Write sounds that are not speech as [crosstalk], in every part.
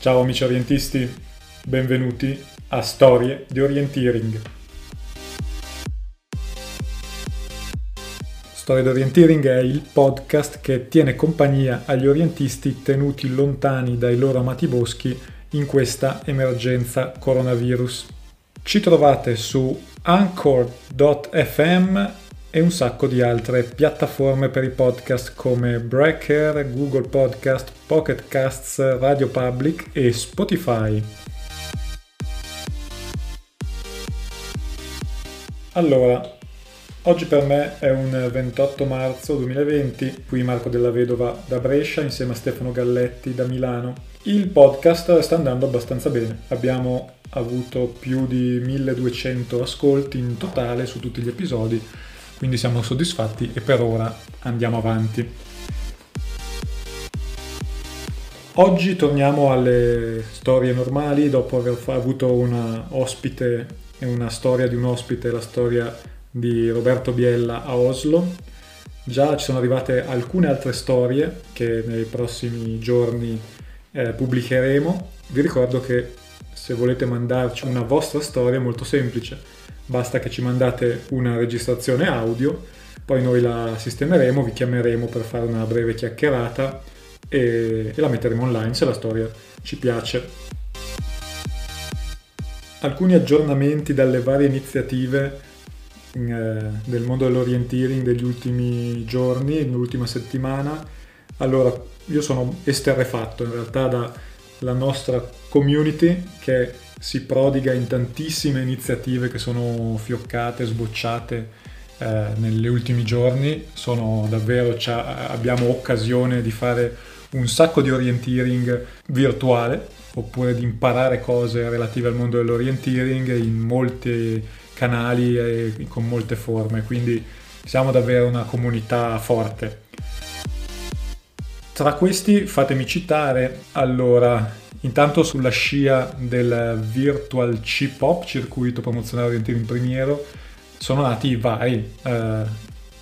Ciao amici orientisti, benvenuti a Storie di Orienteering. Storie di Orienteering è il podcast che tiene compagnia agli orientisti tenuti lontani dai loro amati boschi in questa emergenza coronavirus. Ci trovate su anchor.fm e un sacco di altre piattaforme per i podcast come Breaker, Google Podcast, Pocket Casts, Radio Public e Spotify. Allora, oggi per me è un 28 marzo 2020, qui Marco della Vedova da Brescia insieme a Stefano Galletti da Milano. Il podcast sta andando abbastanza bene, abbiamo avuto più di 1200 ascolti in totale su tutti gli episodi quindi siamo soddisfatti e per ora andiamo avanti. Oggi torniamo alle storie normali dopo aver avuto una ospite e una storia di un ospite, la storia di Roberto Biella a Oslo. Già ci sono arrivate alcune altre storie che nei prossimi giorni eh, pubblicheremo. Vi ricordo che se volete mandarci una vostra storia è molto semplice basta che ci mandate una registrazione audio, poi noi la sistemeremo, vi chiameremo per fare una breve chiacchierata e, e la metteremo online se la storia ci piace. Alcuni aggiornamenti dalle varie iniziative eh, del mondo dell'orienteering degli ultimi giorni, dell'ultima settimana. Allora, io sono esterrefatto in realtà dalla nostra community che si prodiga in tantissime iniziative che sono fioccate, sbocciate eh, negli ultimi giorni. Sono davvero, abbiamo occasione di fare un sacco di orienteering virtuale oppure di imparare cose relative al mondo dell'orienteering in molti canali e con molte forme, quindi siamo davvero una comunità forte. Tra questi fatemi citare allora Intanto sulla scia del Virtual Chip Hop, circuito promozionale orientato in primiero, sono nati vari eh,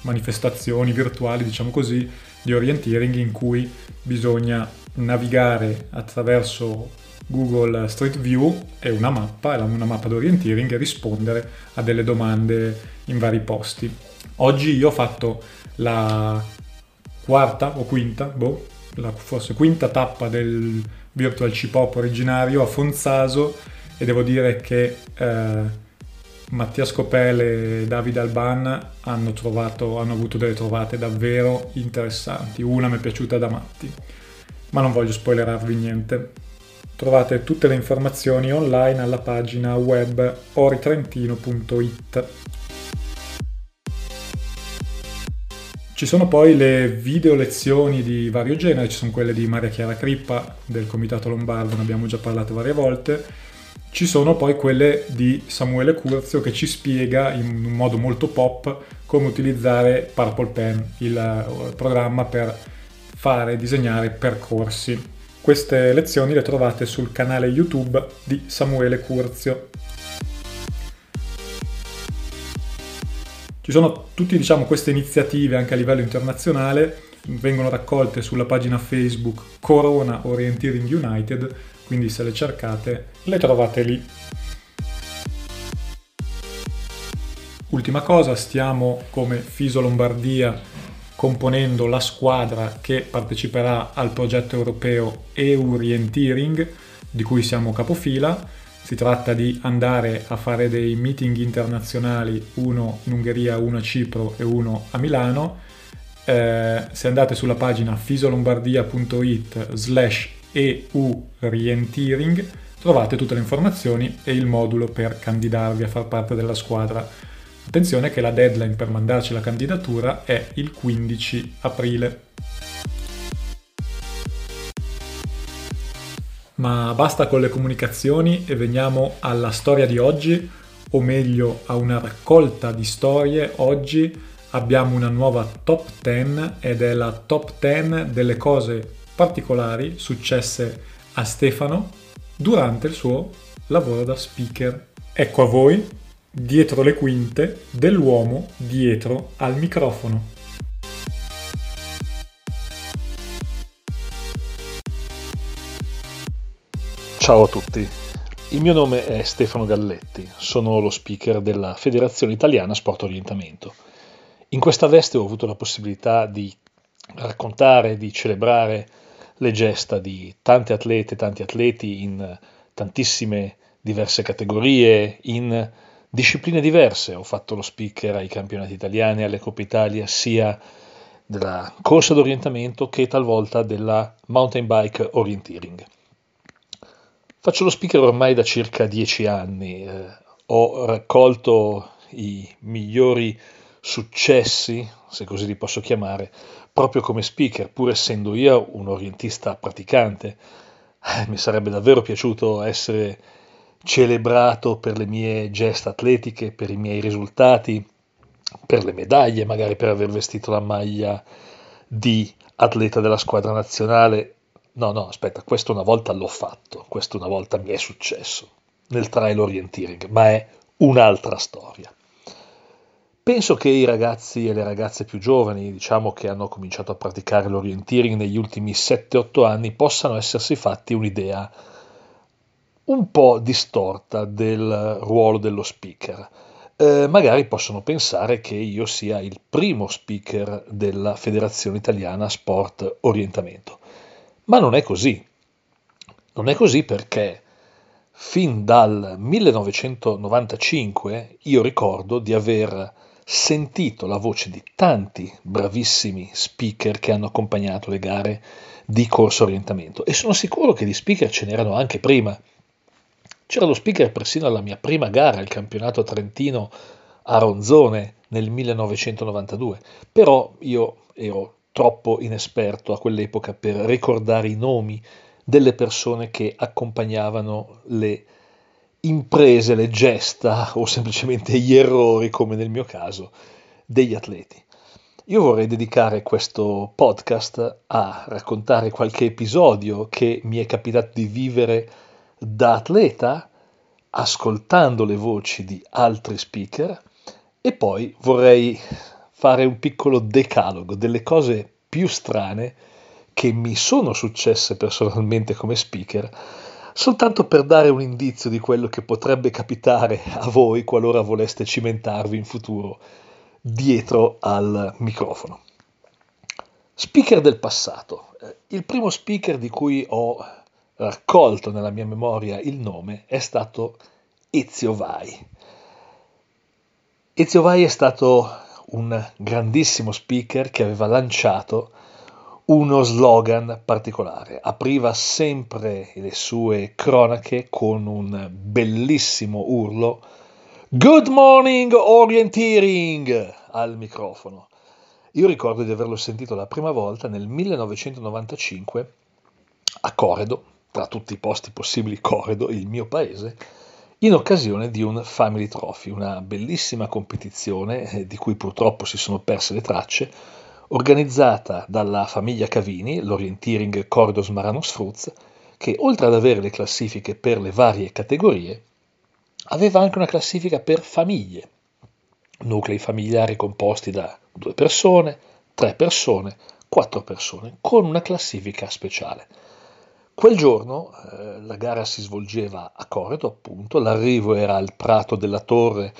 manifestazioni virtuali, diciamo così, di orienteering in cui bisogna navigare attraverso Google Street View e una mappa, una mappa di orienteering e rispondere a delle domande in vari posti. Oggi io ho fatto la quarta o quinta, boh, la forse quinta tappa del Virtual Chip Hop originario a Fonzaso e devo dire che eh, Mattia Scopele e Davide Alban hanno, trovato, hanno avuto delle trovate davvero interessanti. Una mi è piaciuta da matti, ma non voglio spoilerarvi niente. Trovate tutte le informazioni online alla pagina web oritrentino.it. Ci sono poi le video lezioni di vario genere, ci sono quelle di Maria Chiara Crippa del Comitato Lombardo, ne abbiamo già parlato varie volte. Ci sono poi quelle di Samuele Curzio che ci spiega in un modo molto pop come utilizzare Purple Pen, il eh, programma per fare e disegnare percorsi. Queste lezioni le trovate sul canale YouTube di Samuele Curzio. Ci sono tutte diciamo, queste iniziative anche a livello internazionale, vengono raccolte sulla pagina Facebook Corona Orienteering United, quindi se le cercate le trovate lì. Ultima cosa, stiamo come Fiso Lombardia componendo la squadra che parteciperà al progetto europeo EU-Orienteering, di cui siamo capofila si tratta di andare a fare dei meeting internazionali, uno in Ungheria, uno a Cipro e uno a Milano. Eh, se andate sulla pagina fisolombardia.it slash EU Rientiering trovate tutte le informazioni e il modulo per candidarvi a far parte della squadra. Attenzione che la deadline per mandarci la candidatura è il 15 aprile. Ma basta con le comunicazioni e veniamo alla storia di oggi, o meglio a una raccolta di storie. Oggi abbiamo una nuova top 10 ed è la top 10 delle cose particolari successe a Stefano durante il suo lavoro da speaker. Ecco a voi, dietro le quinte dell'uomo dietro al microfono. Ciao a tutti, il mio nome è Stefano Galletti, sono lo speaker della Federazione Italiana Sport Orientamento. In questa veste ho avuto la possibilità di raccontare, di celebrare le gesta di tante atlete, tanti atleti in tantissime diverse categorie, in discipline diverse. Ho fatto lo speaker ai campionati italiani, alle Coppe Italia, sia della corsa d'orientamento che talvolta della mountain bike orienteering. Faccio lo speaker ormai da circa dieci anni, eh, ho raccolto i migliori successi, se così li posso chiamare, proprio come speaker, pur essendo io un orientista praticante. Eh, mi sarebbe davvero piaciuto essere celebrato per le mie gesta atletiche, per i miei risultati, per le medaglie, magari per aver vestito la maglia di atleta della squadra nazionale No, no, aspetta, questo una volta l'ho fatto, questo una volta mi è successo nel trial orienteering, ma è un'altra storia. Penso che i ragazzi e le ragazze più giovani, diciamo che hanno cominciato a praticare l'orienteering negli ultimi 7-8 anni, possano essersi fatti un'idea un po' distorta del ruolo dello speaker. Eh, magari possono pensare che io sia il primo speaker della Federazione Italiana Sport Orientamento. Ma non è così. Non è così perché fin dal 1995 io ricordo di aver sentito la voce di tanti bravissimi speaker che hanno accompagnato le gare di corso orientamento e sono sicuro che di speaker ce n'erano anche prima. C'era lo speaker persino alla mia prima gara, il campionato trentino a Ronzone nel 1992, però io ero troppo inesperto a quell'epoca per ricordare i nomi delle persone che accompagnavano le imprese, le gesta o semplicemente gli errori, come nel mio caso, degli atleti. Io vorrei dedicare questo podcast a raccontare qualche episodio che mi è capitato di vivere da atleta, ascoltando le voci di altri speaker, e poi vorrei fare un piccolo decalogo delle cose più strane che mi sono successe personalmente come speaker, soltanto per dare un indizio di quello che potrebbe capitare a voi qualora voleste cimentarvi in futuro dietro al microfono. Speaker del passato. Eh, il primo speaker di cui ho raccolto nella mia memoria il nome è stato Ezio Vai. Ezio Vai è stato un grandissimo speaker che aveva lanciato uno slogan particolare. Apriva sempre le sue cronache con un bellissimo urlo Good morning orienteering al microfono. Io ricordo di averlo sentito la prima volta nel 1995 a Coredo, tra tutti i posti possibili Coredo, il mio paese, in occasione di un Family Trophy, una bellissima competizione eh, di cui purtroppo si sono perse le tracce, organizzata dalla famiglia Cavini, l'Orienteering Cordos Maranos Fruz, che oltre ad avere le classifiche per le varie categorie, aveva anche una classifica per famiglie, nuclei familiari composti da due persone, tre persone, quattro persone, con una classifica speciale. Quel giorno eh, la gara si svolgeva a Coreto, appunto, l'arrivo era al Prato della Torre,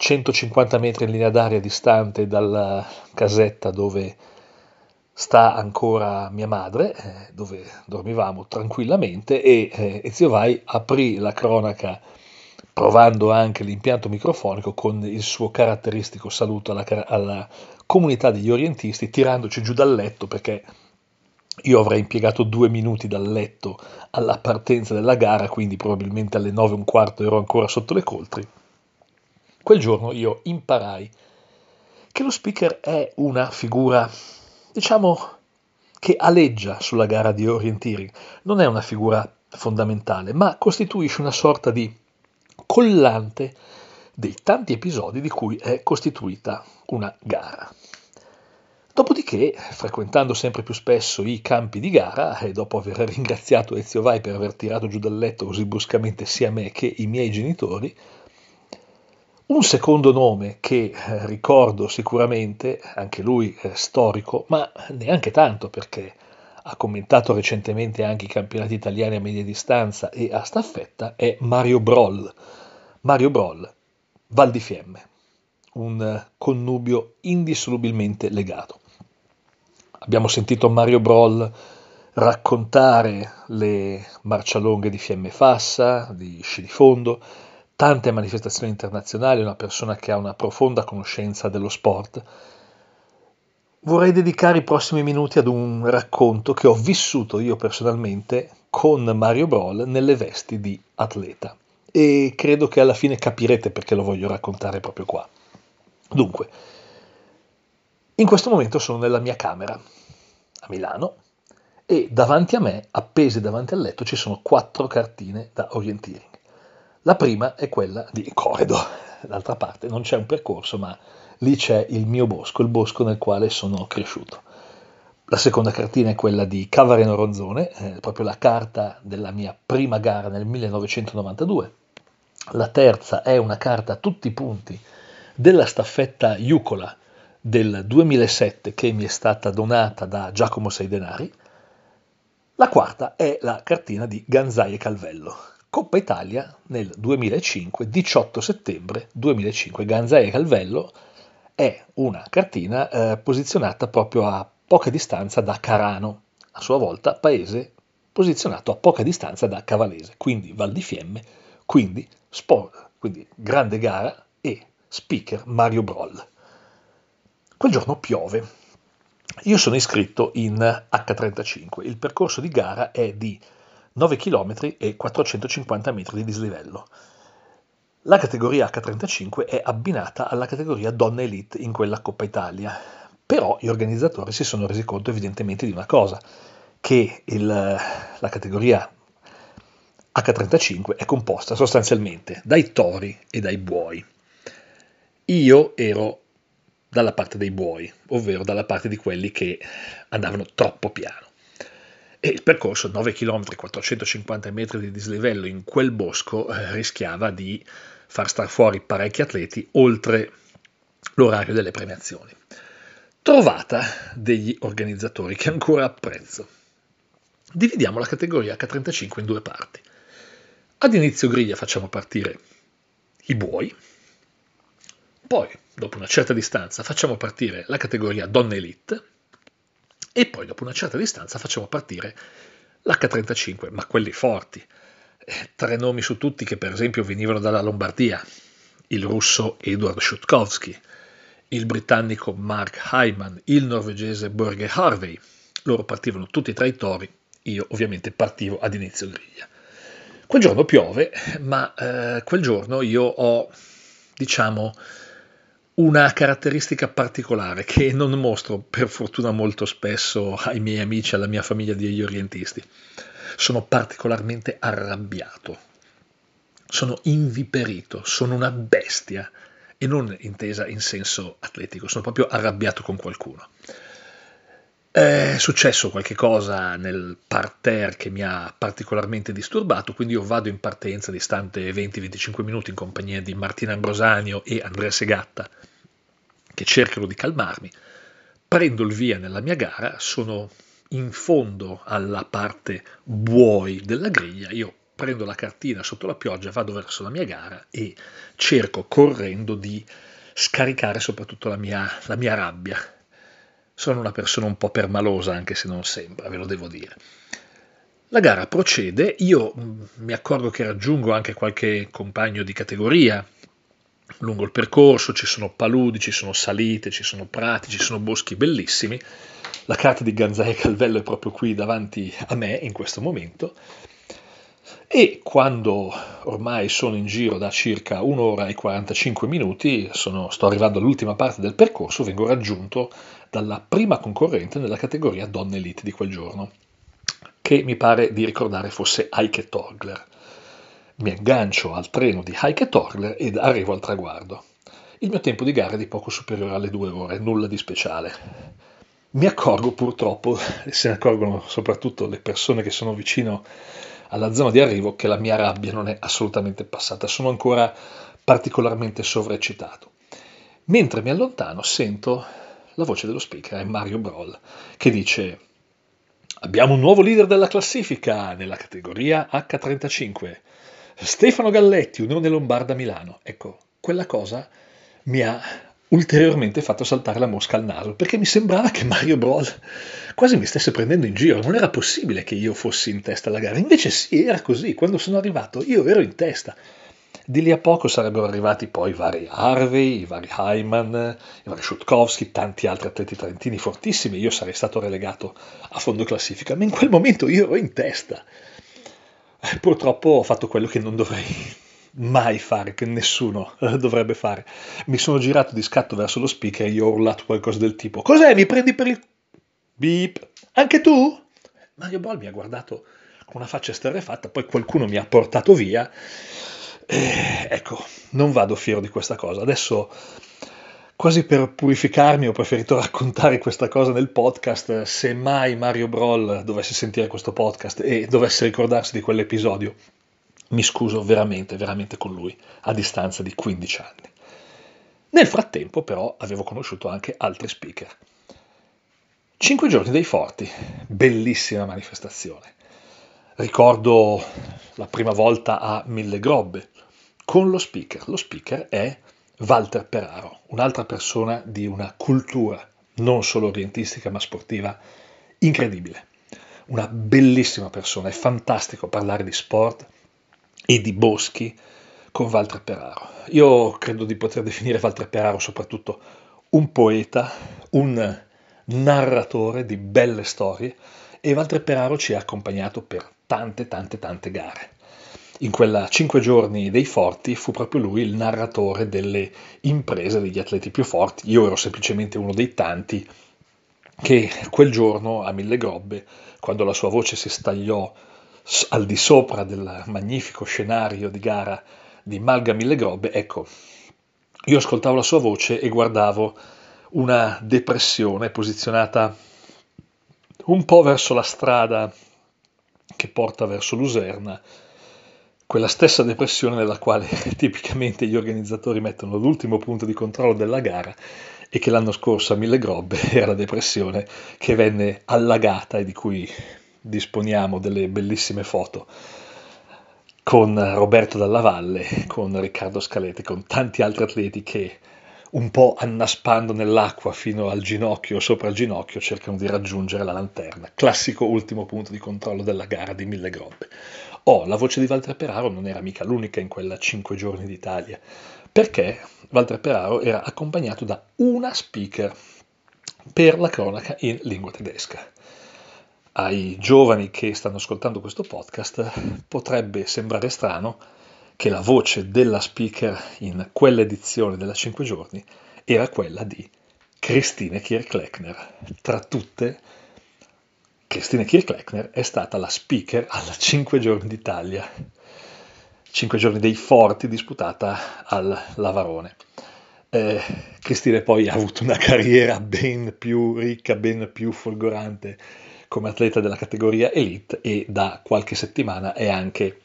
150 metri in linea d'aria distante dalla casetta dove sta ancora mia madre, eh, dove dormivamo tranquillamente, e eh, Ezio Vai aprì la cronaca provando anche l'impianto microfonico con il suo caratteristico saluto alla, alla comunità degli orientisti, tirandoci giù dal letto perché io avrei impiegato due minuti dal letto alla partenza della gara, quindi probabilmente alle nove e un quarto ero ancora sotto le coltri. Quel giorno io imparai che lo speaker è una figura, diciamo, che aleggia sulla gara di orienteering. Non è una figura fondamentale, ma costituisce una sorta di collante dei tanti episodi di cui è costituita una gara. Dopodiché, frequentando sempre più spesso i campi di gara, e dopo aver ringraziato Ezio Vai per aver tirato giù dal letto così bruscamente sia me che i miei genitori, un secondo nome che eh, ricordo sicuramente, anche lui eh, storico, ma neanche tanto perché ha commentato recentemente anche i campionati italiani a media distanza e a staffetta, è Mario Broll. Mario Broll, Val di Fiemme, un connubio indissolubilmente legato. Abbiamo sentito Mario Broll raccontare le marcialonghe di Fiemme Fassa, di Sci di Fondo, tante manifestazioni internazionali, una persona che ha una profonda conoscenza dello sport vorrei dedicare i prossimi minuti ad un racconto che ho vissuto io personalmente con Mario Broll nelle vesti di atleta e credo che alla fine capirete perché lo voglio raccontare proprio qua. Dunque, in questo momento sono nella mia camera a Milano e davanti a me, appese davanti al letto, ci sono quattro cartine da orienteering. La prima è quella di Corredo, d'altra parte non c'è un percorso ma lì c'è il mio bosco, il bosco nel quale sono cresciuto. La seconda cartina è quella di Cavareno Ronzone, eh, proprio la carta della mia prima gara nel 1992. La terza è una carta a tutti i punti della staffetta Iucola del 2007 che mi è stata donata da Giacomo Seidenari. La quarta è la cartina di Ganzai e Calvello, Coppa Italia nel 2005, 18 settembre 2005. Ganzai e Calvello è una cartina eh, posizionata proprio a poca distanza da Carano, a sua volta paese posizionato a poca distanza da Cavalese, quindi Val di Fiemme, quindi sport, quindi grande gara e speaker Mario Broll. Quel giorno piove. Io sono iscritto in H35, il percorso di gara è di 9 km e 450 metri di dislivello. La categoria H35 è abbinata alla categoria Donna Elite in quella Coppa Italia, però gli organizzatori si sono resi conto evidentemente di una cosa, che il, la categoria H35 è composta sostanzialmente dai tori e dai buoi. Io ero dalla parte dei buoi, ovvero dalla parte di quelli che andavano troppo piano. E il percorso 9 km 450 metri di dislivello in quel bosco eh, rischiava di far star fuori parecchi atleti oltre l'orario delle premiazioni. Trovata degli organizzatori che ancora apprezzo. Dividiamo la categoria H35 in due parti. Ad inizio griglia facciamo partire i buoi, poi dopo una certa distanza facciamo partire la categoria Donne Elite e poi dopo una certa distanza facciamo partire l'H35, ma quelli forti, tre nomi su tutti che per esempio venivano dalla Lombardia, il russo Edward Schutkowski, il britannico Mark Hyman, il norvegese Borge Harvey. Loro partivano tutti tra i tori, io ovviamente partivo ad inizio griglia. Quel giorno piove, ma eh, quel giorno io ho, diciamo, una caratteristica particolare che non mostro per fortuna molto spesso ai miei amici, alla mia famiglia degli orientisti. Sono particolarmente arrabbiato, sono inviperito, sono una bestia e non intesa in senso atletico, sono proprio arrabbiato con qualcuno. È successo qualche cosa nel parterre che mi ha particolarmente disturbato, quindi io vado in partenza distante 20-25 minuti in compagnia di Martina Ambrosanio e Andrea Segatta, che cercano di calmarmi, prendo il via nella mia gara, sono in fondo alla parte buoi della griglia, io prendo la cartina sotto la pioggia, vado verso la mia gara e cerco correndo di scaricare soprattutto la mia, la mia rabbia. Sono una persona un po' permalosa, anche se non sembra, ve lo devo dire. La gara procede, io mm, mi accorgo che raggiungo anche qualche compagno di categoria. Lungo il percorso ci sono paludi, ci sono salite, ci sono prati, ci sono boschi bellissimi la carta di Ganzai Calvello è proprio qui davanti a me in questo momento. E quando ormai sono in giro da circa un'ora e 45 minuti, sono, sto arrivando all'ultima parte del percorso, vengo raggiunto dalla prima concorrente nella categoria Donne Elite di quel giorno, che mi pare di ricordare fosse Heike Torgler. Mi aggancio al treno di Heike Torgler ed arrivo al traguardo. Il mio tempo di gara è di poco superiore alle due ore, nulla di speciale mi accorgo purtroppo, e se ne accorgono soprattutto le persone che sono vicino alla zona di arrivo, che la mia rabbia non è assolutamente passata, sono ancora particolarmente sovraeccitato. Mentre mi allontano sento la voce dello speaker, è Mario Broll, che dice Abbiamo un nuovo leader della classifica nella categoria H35. Stefano Galletti, Unione Lombarda Milano. Ecco, quella cosa mi ha ulteriormente fatto saltare la mosca al naso, perché mi sembrava che Mario Brol quasi mi stesse prendendo in giro, non era possibile che io fossi in testa alla gara, invece sì, era così, quando sono arrivato io ero in testa. Di lì a poco sarebbero arrivati poi i vari Harvey, i vari Hyman, i vari Schutkowski, tanti altri atleti trentini fortissimi, io sarei stato relegato a fondo classifica, ma in quel momento io ero in testa. Eh, purtroppo ho fatto quello che non dovrei mai fare, che nessuno eh, dovrebbe fare. Mi sono girato di scatto verso lo speaker e gli ho urlato qualcosa del tipo: Cos'è? Mi prendi per il. Beep. Anche tu? Mario Ball mi ha guardato con una faccia esterrefatta, poi qualcuno mi ha portato via. E, ecco, non vado fiero di questa cosa. Adesso, quasi per purificarmi, ho preferito [laughs] raccontare questa cosa nel podcast. Se mai Mario Broll dovesse sentire questo podcast e dovesse ricordarsi di quell'episodio, mi scuso veramente, veramente con lui, a distanza di 15 anni. Nel frattempo, però, avevo conosciuto anche altri speaker. Cinque giorni dei forti, bellissima manifestazione. Ricordo la prima volta a Mille Grobbe con lo speaker. Lo speaker è Walter Peraro, un'altra persona di una cultura non solo orientistica ma sportiva incredibile. Una bellissima persona, è fantastico parlare di sport e di boschi con Walter Peraro. Io credo di poter definire Walter Peraro soprattutto un poeta, un narratore di belle storie e Walter Peraro ci ha accompagnato per tante, tante, tante gare. In quella cinque giorni dei forti fu proprio lui il narratore delle imprese degli atleti più forti. Io ero semplicemente uno dei tanti che quel giorno a Mille Grobbe, quando la sua voce si stagliò al di sopra del magnifico scenario di gara di Malga Mille Grobbe, ecco, io ascoltavo la sua voce e guardavo una depressione posizionata un po' verso la strada che porta verso Luserna, quella stessa depressione nella quale [laughs] tipicamente gli organizzatori mettono l'ultimo punto di controllo della gara e che l'anno scorso a Mille Grobbe [laughs] era la depressione che venne allagata e di cui disponiamo delle bellissime foto con Roberto Dalla Valle, con Riccardo Scalete, con tanti altri atleti che un po' annaspando nell'acqua fino al ginocchio o sopra il ginocchio cercano di raggiungere la lanterna. Classico ultimo punto di controllo della gara di Mille Grobbe. Oh, la voce di Walter Peraro non era mica l'unica in quella 5 giorni d'Italia, perché Walter Peraro era accompagnato da una speaker per la cronaca in lingua tedesca ai giovani che stanno ascoltando questo podcast potrebbe sembrare strano che la voce della speaker in quell'edizione della 5 giorni era quella di Christine Kirchleckner. Tra tutte, Christine Kirchleckner è stata la speaker alla 5 giorni d'Italia, 5 giorni dei forti disputata al Lavarone. Eh, Christine poi ha avuto una carriera ben più ricca, ben più folgorante come atleta della categoria Elite e da qualche settimana è anche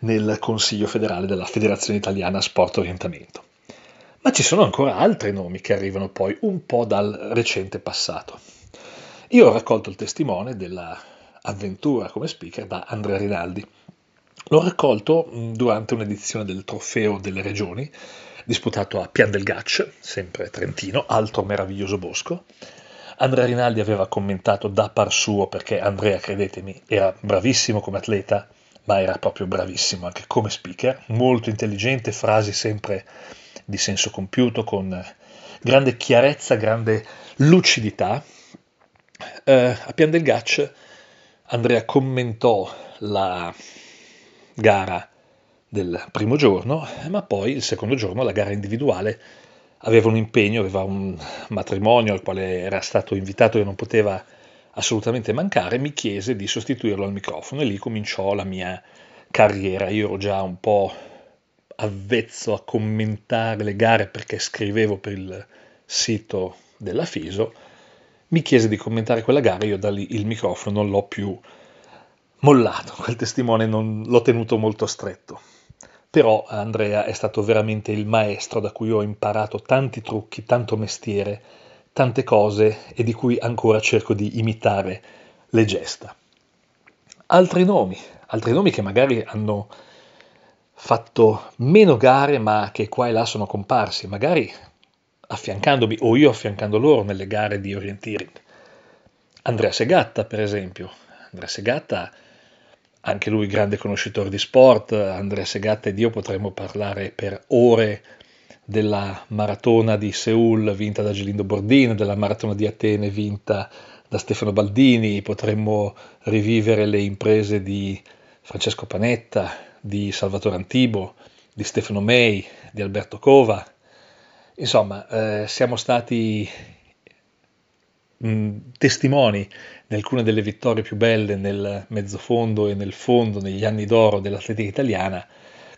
nel Consiglio federale della Federazione Italiana Sport Orientamento. Ma ci sono ancora altri nomi che arrivano poi un po' dal recente passato. Io ho raccolto il testimone dell'avventura come speaker da Andrea Rinaldi. L'ho raccolto durante un'edizione del Trofeo delle Regioni, disputato a Pian del Gaccio, sempre Trentino, altro meraviglioso bosco, Andrea Rinaldi aveva commentato da par suo perché Andrea, credetemi, era bravissimo come atleta, ma era proprio bravissimo anche come speaker, molto intelligente, frasi sempre di senso compiuto, con grande chiarezza, grande lucidità. Eh, a Pian del Gaccio Andrea commentò la gara del primo giorno, ma poi il secondo giorno la gara individuale aveva un impegno, aveva un matrimonio al quale era stato invitato e non poteva assolutamente mancare, mi chiese di sostituirlo al microfono e lì cominciò la mia carriera. Io ero già un po' avvezzo a commentare le gare perché scrivevo per il sito della FISO. Mi chiese di commentare quella gara, io da lì il microfono non l'ho più mollato, [laughs] quel testimone non l'ho tenuto molto stretto però Andrea è stato veramente il maestro da cui ho imparato tanti trucchi, tanto mestiere, tante cose e di cui ancora cerco di imitare le gesta. Altri nomi, altri nomi che magari hanno fatto meno gare ma che qua e là sono comparsi, magari affiancandomi o io affiancando loro nelle gare di orienteering. Andrea Segatta, per esempio. Andrea Segatta, anche lui grande conoscitore di sport, Andrea Segatta ed io potremmo parlare per ore della maratona di Seoul vinta da Gelindo Bordin, della maratona di Atene vinta da Stefano Baldini, potremmo rivivere le imprese di Francesco Panetta, di Salvatore Antibo, di Stefano May, di Alberto Cova. Insomma, eh, siamo stati mh, testimoni di alcune delle vittorie più belle nel mezzofondo e nel fondo negli anni d'oro dell'atletica italiana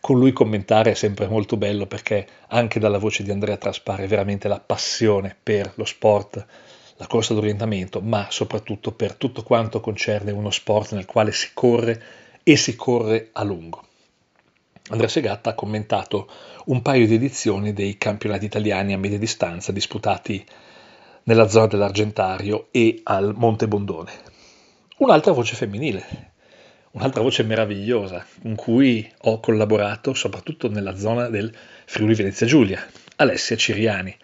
con lui commentare è sempre molto bello perché anche dalla voce di Andrea traspare veramente la passione per lo sport, la corsa d'orientamento, ma soprattutto per tutto quanto concerne uno sport nel quale si corre e si corre a lungo. Andrea Segatta ha commentato un paio di edizioni dei campionati italiani a media distanza disputati nella zona dell'Argentario e al Monte Bondone. Un'altra voce femminile, un'altra voce meravigliosa con cui ho collaborato soprattutto nella zona del Friuli Venezia Giulia, Alessia Ciriani.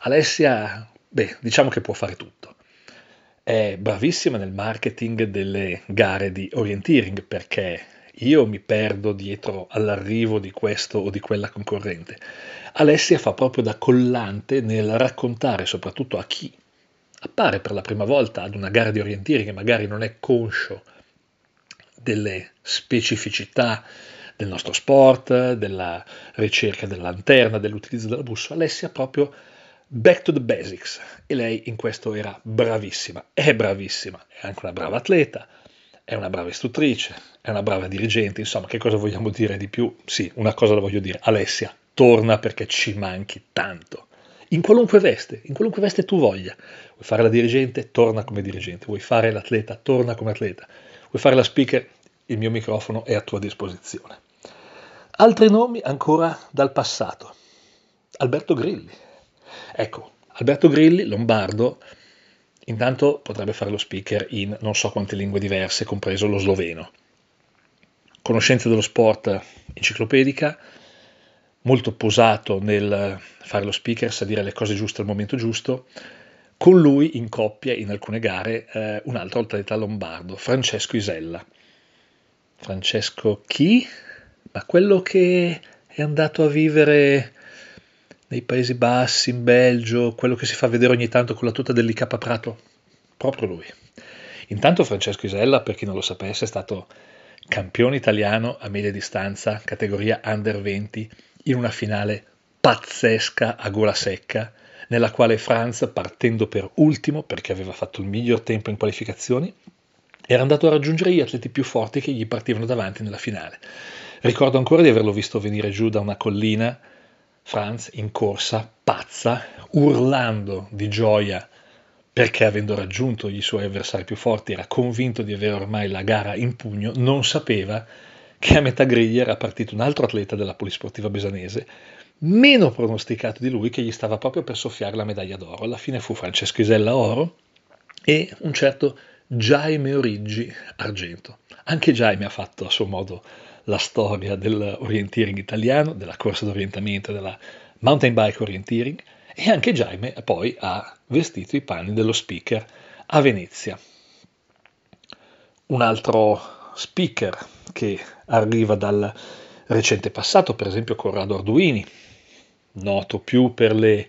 Alessia, beh, diciamo che può fare tutto. È bravissima nel marketing delle gare di orienteering perché io mi perdo dietro all'arrivo di questo o di quella concorrente. Alessia fa proprio da collante nel raccontare soprattutto a chi appare per la prima volta ad una gara di orienteering e magari non è conscio delle specificità del nostro sport, della ricerca della lanterna, dell'utilizzo della bussola, Alessia proprio back to the basics e lei in questo era bravissima, è bravissima, è anche una brava atleta, è una brava istruttrice, è una brava dirigente, insomma che cosa vogliamo dire di più? Sì, una cosa la voglio dire, Alessia, torna perché ci manchi tanto. In qualunque veste, in qualunque veste tu voglia. Vuoi fare la dirigente? Torna come dirigente. Vuoi fare l'atleta? Torna come atleta. Vuoi fare la speaker? Il mio microfono è a tua disposizione. Altri nomi ancora dal passato. Alberto Grilli. Ecco, Alberto Grilli, lombardo, intanto potrebbe fare lo speaker in non so quante lingue diverse, compreso lo sloveno. Conoscenza dello sport enciclopedica, molto posato nel fare lo speaker, sa dire le cose giuste al momento giusto. Con lui in coppia in alcune gare eh, un altro atleta lombardo, Francesco Isella Francesco chi? Ma quello che è andato a vivere nei Paesi Bassi, in Belgio, quello che si fa vedere ogni tanto con la tuta dell'IK Prato? Proprio lui. Intanto Francesco Isella, per chi non lo sapesse, è stato campione italiano a media distanza, categoria under 20, in una finale pazzesca a gola secca, nella quale Franz, partendo per ultimo, perché aveva fatto il miglior tempo in qualificazioni, era andato a raggiungere gli atleti più forti che gli partivano davanti nella finale. Ricordo ancora di averlo visto venire giù da una collina, Franz in corsa, pazza, urlando di gioia perché avendo raggiunto i suoi avversari più forti era convinto di avere ormai la gara in pugno, non sapeva che a metà griglia era partito un altro atleta della polisportiva besanese, meno pronosticato di lui, che gli stava proprio per soffiare la medaglia d'oro. Alla fine fu Francesco Isella oro e un certo Jaime Origi Argento. Anche Jaime ha fatto a suo modo la storia dell'orienteering italiano, della corsa d'orientamento, della mountain bike orienteering e anche Jaime poi ha vestito i panni dello speaker a Venezia. Un altro speaker che arriva dal recente passato, per esempio Corrado Arduini, noto più per le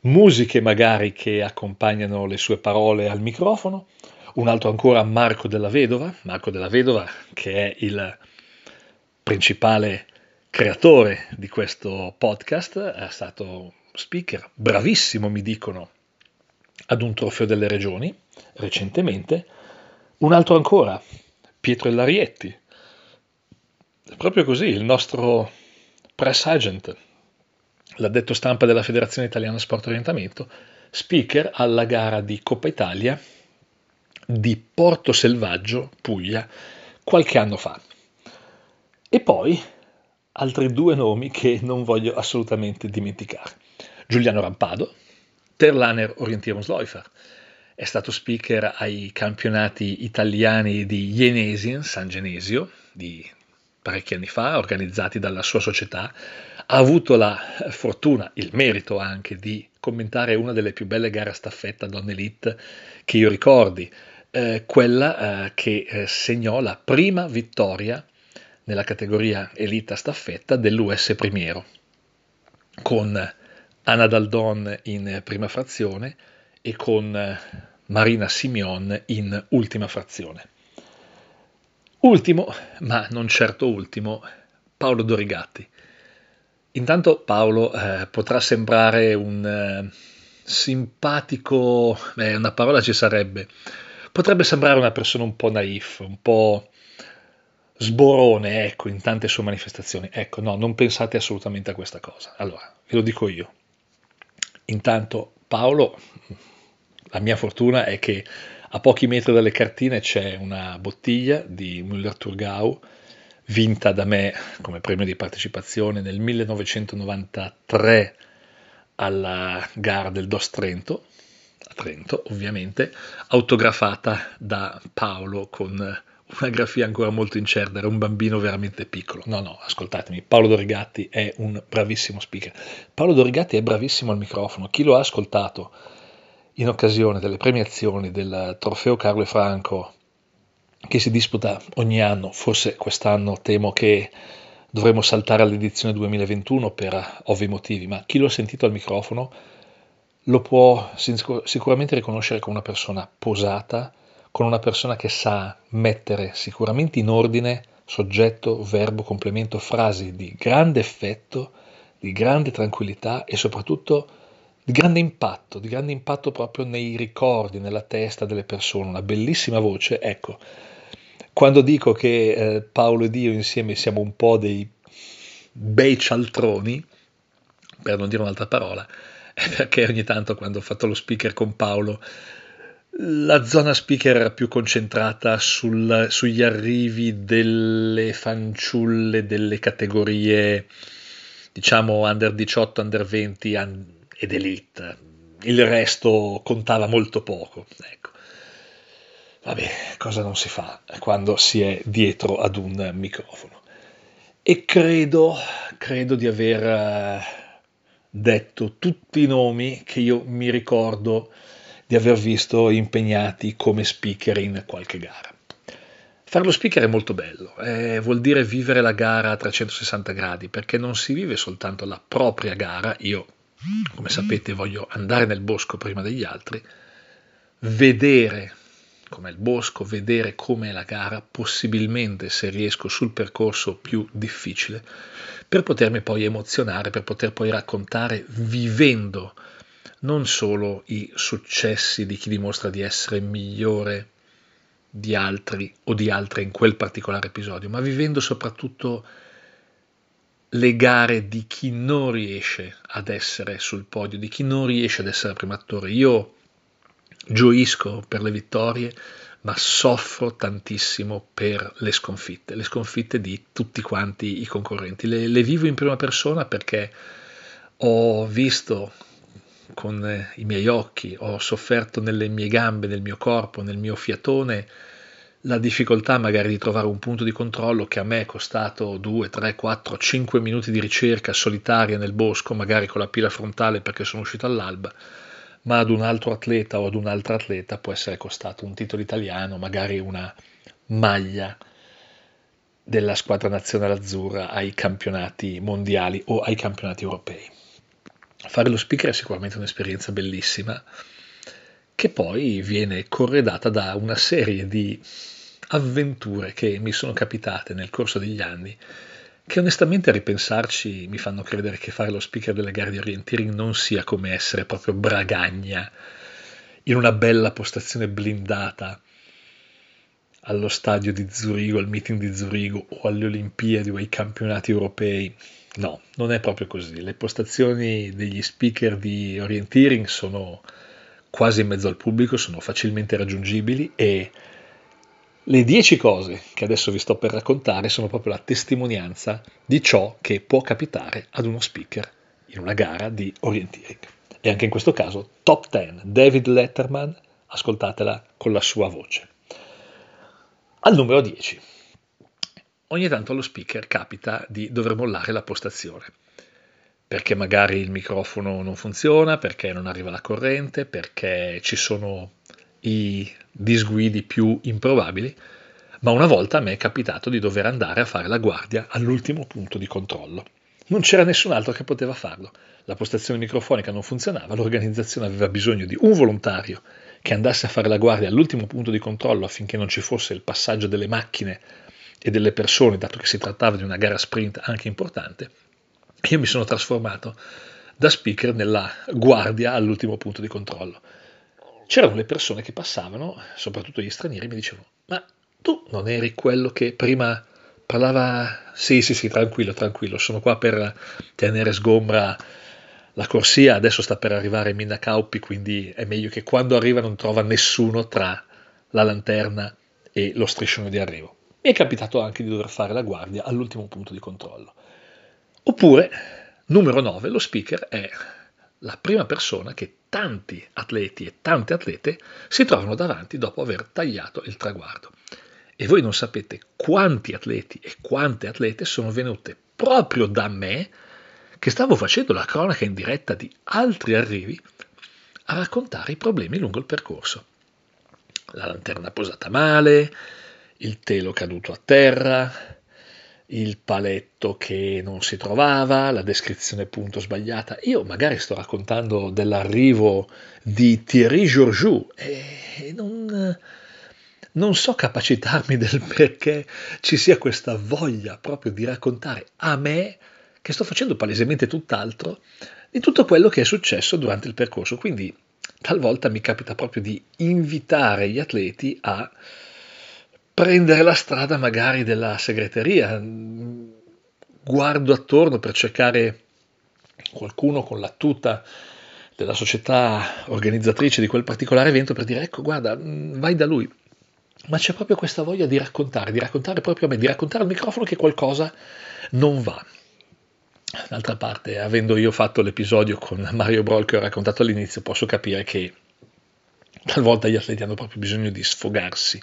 musiche magari che accompagnano le sue parole al microfono, un altro ancora Marco della Vedova, Marco della Vedova che è il principale creatore di questo podcast, è stato speaker, bravissimo mi dicono, ad un trofeo delle regioni recentemente, un altro ancora, Pietro Ellarietti, proprio così, il nostro press agent, l'addetto stampa della Federazione Italiana Sport Orientamento, speaker alla gara di Coppa Italia di Porto Selvaggio, Puglia, qualche anno fa. E poi altri due nomi che non voglio assolutamente dimenticare. Giuliano Rampado, Terlaner Orientierungsläufer. è stato speaker ai campionati italiani di Ienesien, San Genesio, di parecchi anni fa, organizzati dalla sua società, ha avuto la fortuna, il merito anche di commentare una delle più belle gare a staffetta donne elite che io ricordi, eh, quella eh, che eh, segnò la prima vittoria nella categoria elite a staffetta dell'US Primiero, con Anna Daldon in prima frazione e con Marina Simeon in ultima frazione. Ultimo, ma non certo ultimo, Paolo Dorigatti. Intanto Paolo eh, potrà sembrare un eh, simpatico, eh, una parola ci sarebbe, potrebbe sembrare una persona un po' naif, un po' sborone, ecco, in tante sue manifestazioni. Ecco, no, non pensate assolutamente a questa cosa. Allora, ve lo dico io. Intanto Paolo, la mia fortuna è che a pochi metri dalle cartine c'è una bottiglia di Müller-Thurgau vinta da me come premio di partecipazione nel 1993 alla gara del Dos Trento, a Trento ovviamente, autografata da Paolo con una grafia ancora molto incerta, era un bambino veramente piccolo. No, no, ascoltatemi, Paolo Dorigatti è un bravissimo speaker. Paolo Dorigatti è bravissimo al microfono, chi lo ha ascoltato in occasione delle premiazioni del trofeo Carlo e Franco che si disputa ogni anno, forse quest'anno temo che dovremo saltare all'edizione 2021 per ovvi motivi, ma chi lo ha sentito al microfono lo può sicuramente riconoscere come una persona posata, con una persona che sa mettere sicuramente in ordine soggetto, verbo, complemento, frasi di grande effetto, di grande tranquillità e soprattutto di grande impatto, di grande impatto proprio nei ricordi, nella testa delle persone, una bellissima voce. Ecco, quando dico che eh, Paolo ed io insieme siamo un po' dei bei cialtroni, per non dire un'altra parola, [laughs] è perché ogni tanto quando ho fatto lo speaker con Paolo la zona speaker era più concentrata sul, sugli arrivi delle fanciulle delle categorie, diciamo, under 18, under 20 ed elite. Il resto contava molto poco. Ecco. Vabbè, cosa non si fa quando si è dietro ad un microfono. E credo, credo di aver eh, detto tutti i nomi che io mi ricordo di aver visto impegnati come speaker in qualche gara. Fare lo speaker è molto bello, eh, vuol dire vivere la gara a 360 gradi, perché non si vive soltanto la propria gara, io come sapete voglio andare nel bosco prima degli altri, vedere com'è il bosco, vedere com'è la gara, possibilmente se riesco sul percorso più difficile, per potermi poi emozionare, per poter poi raccontare vivendo non solo i successi di chi dimostra di essere migliore di altri o di altre in quel particolare episodio, ma vivendo soprattutto le gare di chi non riesce ad essere sul podio, di chi non riesce ad essere primo attore. Io gioisco per le vittorie, ma soffro tantissimo per le sconfitte, le sconfitte di tutti quanti i concorrenti. Le, le vivo in prima persona perché ho visto con eh, i miei occhi, ho sofferto nelle mie gambe, nel mio corpo, nel mio fiatone, la difficoltà magari di trovare un punto di controllo che a me è costato 2, 3, 4, 5 minuti di ricerca solitaria nel bosco, magari con la pila frontale perché sono uscito all'alba, ma ad un altro atleta o ad un'altra atleta può essere costato un titolo italiano, magari una maglia della squadra nazionale azzurra ai campionati mondiali o ai campionati europei. Fare lo speaker è sicuramente un'esperienza bellissima che poi viene corredata da una serie di avventure che mi sono capitate nel corso degli anni che onestamente a ripensarci mi fanno credere che fare lo speaker delle gare di orienteering non sia come essere proprio bragagna in una bella postazione blindata allo stadio di Zurigo, al meeting di Zurigo o alle Olimpiadi o ai campionati europei No, non è proprio così. Le postazioni degli speaker di orienteering sono quasi in mezzo al pubblico, sono facilmente raggiungibili e le dieci cose che adesso vi sto per raccontare sono proprio la testimonianza di ciò che può capitare ad uno speaker in una gara di orienteering. E anche in questo caso, top 10, David Letterman ascoltatela con la sua voce. Al numero 10. Ogni tanto allo speaker capita di dover mollare la postazione perché magari il microfono non funziona, perché non arriva la corrente, perché ci sono i disguidi più improbabili, ma una volta a me è capitato di dover andare a fare la guardia all'ultimo punto di controllo. Non c'era nessun altro che poteva farlo. La postazione microfonica non funzionava, l'organizzazione aveva bisogno di un volontario che andasse a fare la guardia all'ultimo punto di controllo affinché non ci fosse il passaggio delle macchine e delle persone, dato che si trattava di una gara sprint anche importante, io mi sono trasformato da speaker nella guardia all'ultimo punto di controllo. C'erano le persone che passavano, soprattutto gli stranieri, mi dicevano, ma tu non eri quello che prima parlava, sì sì sì, tranquillo, tranquillo, sono qua per tenere sgombra la corsia, adesso sta per arrivare Minna Kauppi, quindi è meglio che quando arriva non trova nessuno tra la lanterna e lo striscione di arrivo. Mi è capitato anche di dover fare la guardia all'ultimo punto di controllo. Oppure, numero 9, lo speaker è la prima persona che tanti atleti e tante atlete si trovano davanti dopo aver tagliato il traguardo. E voi non sapete quanti atleti e quante atlete sono venute proprio da me, che stavo facendo la cronaca in diretta di altri arrivi, a raccontare i problemi lungo il percorso. La lanterna posata male, il telo caduto a terra, il paletto che non si trovava, la descrizione punto sbagliata. Io magari sto raccontando dell'arrivo di Thierry Georgiou e non, non so capacitarmi del perché ci sia questa voglia proprio di raccontare a me, che sto facendo palesemente tutt'altro, di tutto quello che è successo durante il percorso. Quindi talvolta mi capita proprio di invitare gli atleti a prendere la strada magari della segreteria. Guardo attorno per cercare qualcuno con la tuta della società organizzatrice di quel particolare evento per dire ecco guarda vai da lui. Ma c'è proprio questa voglia di raccontare di raccontare proprio a me di raccontare al microfono che qualcosa non va. D'altra parte avendo io fatto l'episodio con Mario Broll che ho raccontato all'inizio posso capire che talvolta gli atleti hanno proprio bisogno di sfogarsi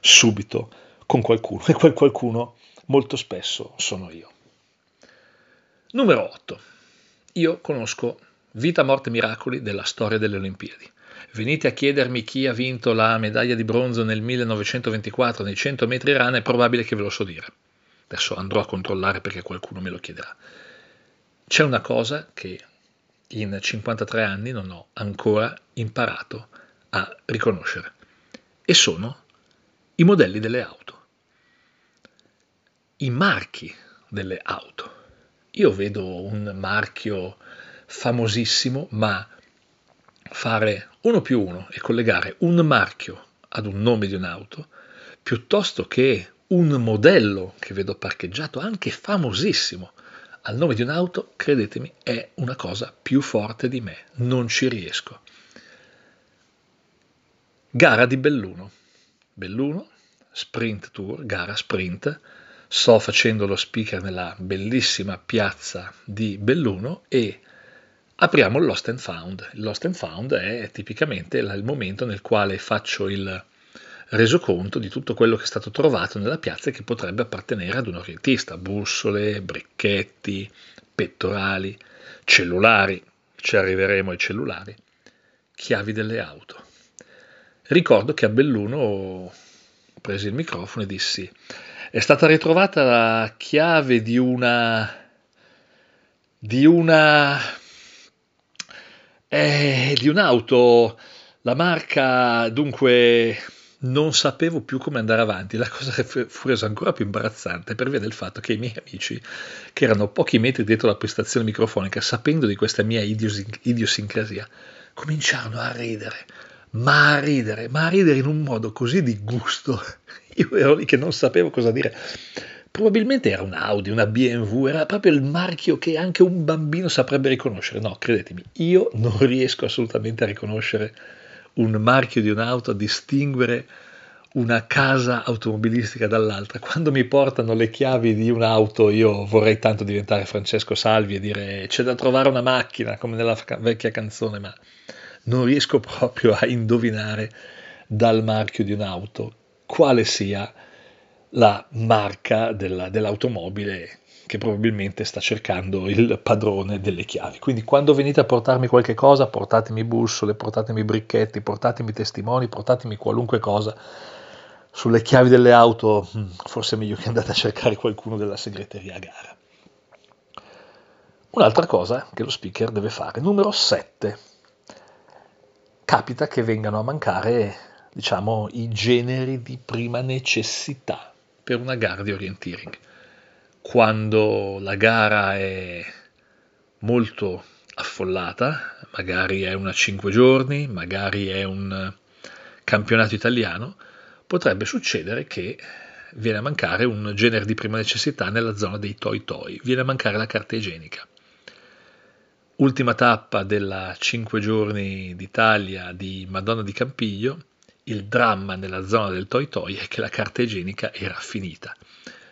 subito con qualcuno e quel qualcuno molto spesso sono io. Numero 8. Io conosco vita, morte, miracoli della storia delle Olimpiadi. Venite a chiedermi chi ha vinto la medaglia di bronzo nel 1924 nei 100 metri rana, è probabile che ve lo so dire. Adesso andrò a controllare perché qualcuno me lo chiederà. C'è una cosa che in 53 anni non ho ancora imparato a riconoscere e sono i modelli delle auto, i marchi delle auto. Io vedo un marchio famosissimo, ma fare uno più uno e collegare un marchio ad un nome di un'auto, piuttosto che un modello che vedo parcheggiato anche famosissimo al nome di un'auto, credetemi, è una cosa più forte di me, non ci riesco. Gara di Belluno. Belluno, sprint tour, gara sprint. Sto facendo lo speaker nella bellissima piazza di Belluno e apriamo il Lost and Found. Il Lost and Found è tipicamente il momento nel quale faccio il resoconto di tutto quello che è stato trovato nella piazza e che potrebbe appartenere ad un orientista, bussole, bricchetti, pettorali, cellulari, ci arriveremo ai cellulari, chiavi delle auto. Ricordo che a Belluno presi il microfono e dissi è stata ritrovata la chiave di una di una eh, di un'auto. La marca dunque non sapevo più come andare avanti. La cosa fu resa ancora più imbarazzante per via del fatto che i miei amici che erano pochi metri dietro la prestazione microfonica sapendo di questa mia idiosincrasia cominciarono a ridere ma a ridere, ma a ridere in un modo così di gusto. [laughs] Io ero lì che non sapevo cosa dire. Probabilmente era un Audi, una BMW, era proprio il marchio che anche un bambino saprebbe riconoscere. No, credetemi, io non riesco assolutamente a riconoscere un marchio di un'auto, a distinguere una casa automobilistica dall'altra. Quando mi portano le chiavi di un'auto, io vorrei tanto diventare Francesco Salvi e dire c'è da trovare una macchina, come nella vecchia canzone, ma non riesco [laughs] proprio a indovinare dal marchio di un'auto quale sia la marca della, dell'automobile che probabilmente sta cercando il padrone delle chiavi. Quindi quando venite a portarmi qualche cosa, portatemi bussole, portatemi bricchetti, portatemi testimoni, portatemi qualunque cosa. Sulle chiavi delle auto hmm, forse è meglio che andate a cercare qualcuno della segreteria a gara. Un'altra cosa che lo speaker deve fare, numero 7. Capita che vengano a mancare, diciamo, i generi di prima necessità per una gara di orienteering. Quando la gara è molto affollata, magari è una 5 giorni, magari è un campionato italiano, potrebbe succedere che viene a mancare un genere di prima necessità nella zona dei toi toi, viene a mancare la carta igienica. Ultima tappa della 5 giorni d'Italia di Madonna di Campiglio, il dramma nella zona del Toi Toi è che la carta igienica era finita.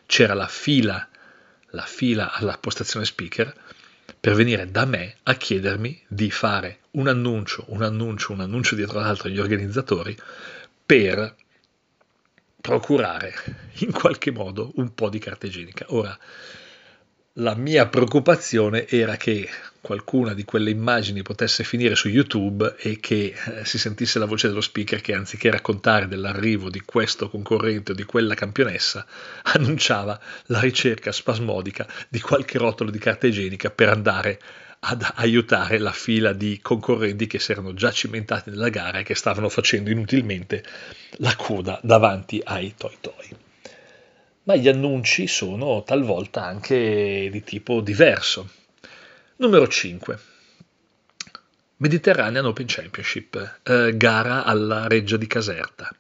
C'era la fila, la fila alla postazione speaker per venire da me a chiedermi di fare un annuncio, un annuncio, un annuncio dietro l'altro agli organizzatori per procurare in qualche modo un po' di carta igienica. Ora, la mia preoccupazione era che qualcuna di quelle immagini potesse finire su YouTube e che eh, si sentisse la voce dello speaker che anziché raccontare dell'arrivo di questo concorrente o di quella campionessa, [laughs] annunciava la ricerca spasmodica di qualche rotolo di carta igienica per andare ad aiutare la fila di concorrenti che si erano già cimentati nella gara e che stavano facendo inutilmente la coda davanti ai toi toi ma gli annunci sono talvolta anche di tipo diverso. Numero 5. Mediterranean Open Championship, eh, gara alla Reggia di Caserta.